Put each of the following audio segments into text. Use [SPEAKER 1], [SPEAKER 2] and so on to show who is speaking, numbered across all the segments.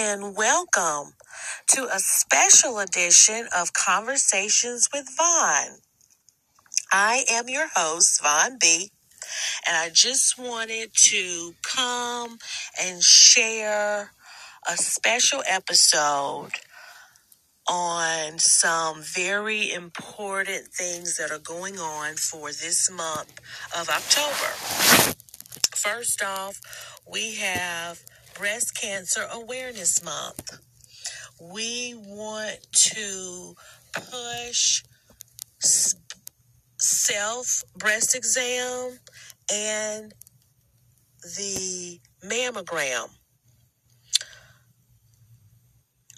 [SPEAKER 1] and welcome to a special edition of Conversations with Vaughn. I am your host, Vaughn B, and I just wanted to come and share a special episode on some very important things that are going on for this month of October. First off, we have Breast Cancer Awareness Month. We want to push self breast exam and the mammogram.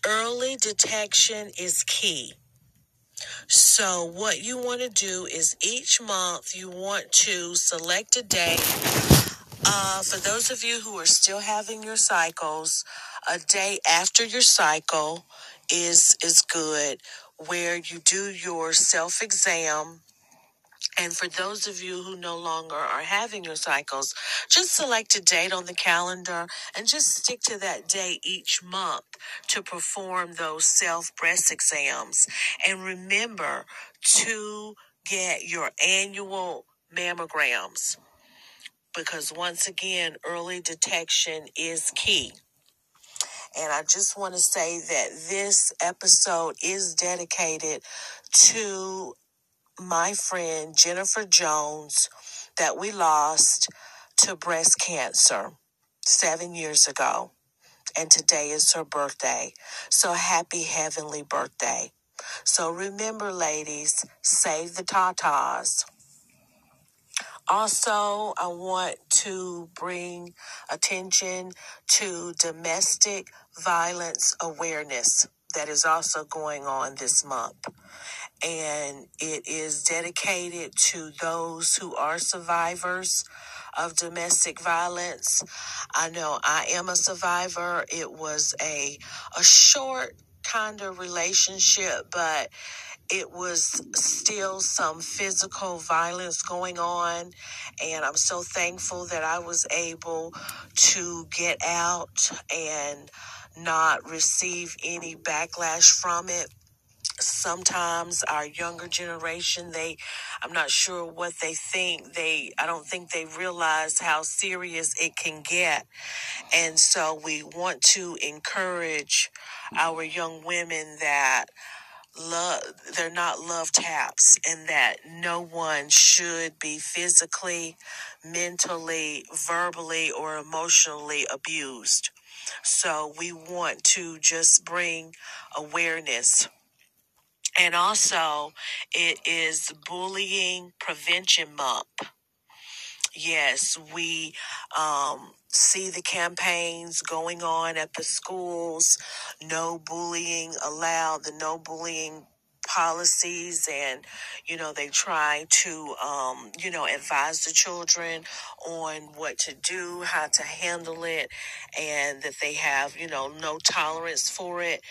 [SPEAKER 1] Early detection is key. So, what you want to do is each month you want to select a day. Uh, for those of you who are still having your cycles, a day after your cycle is is good where you do your self exam and for those of you who no longer are having your cycles, just select a date on the calendar and just stick to that day each month to perform those self breast exams. And remember to get your annual mammograms because once again, early detection is key. And I just want to say that this episode is dedicated to my friend Jennifer Jones that we lost to breast cancer seven years ago. And today is her birthday. So happy heavenly birthday. So remember, ladies, save the tatas. Also, I want to bring attention to domestic violence awareness that is also going on this month. And it is dedicated to those who are survivors of domestic violence. I know I am a survivor. It was a a short kind of relationship, but it was still some physical violence going on. And I'm so thankful that I was able to get out and not receive any backlash from it sometimes our younger generation they i'm not sure what they think. They i don't think they realize how serious it can get. And so we want to encourage our young women that love they're not love taps and that no one should be physically mentally verbally or emotionally abused. So we want to just bring awareness and also it is bullying prevention month. Yes we um see the campaigns going on at the schools. No bullying allowed the no bullying policies and you know they try to um, you know advise the children on what to do how to handle it and that they have you know no tolerance for it.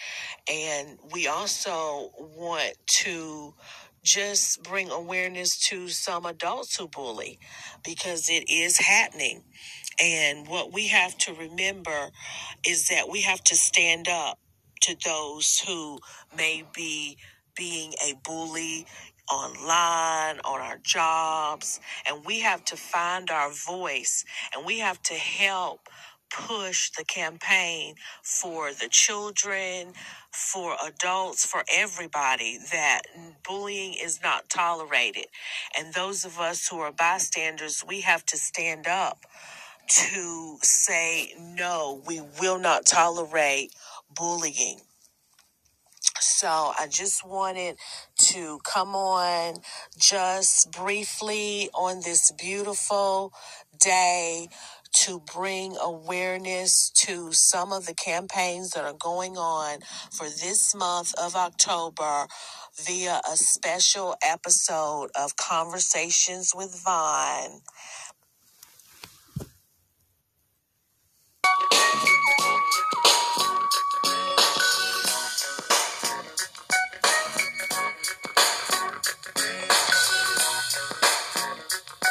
[SPEAKER 1] And we also want to just bring awareness to some adults who bully because it is happening. And what we have to remember is that we have to stand up to those who may be being a bully online, on our jobs, and we have to find our voice and we have to help push the campaign for the children, for adults, for everybody that bullying is not tolerated. And those of us who are bystanders, we have to stand up to say, no, we will not tolerate bullying. So I just wanted to come on just briefly on this beautiful day to bring awareness to some of the campaigns that are going on for this month of October via a special episode of Conversations with Vaughn.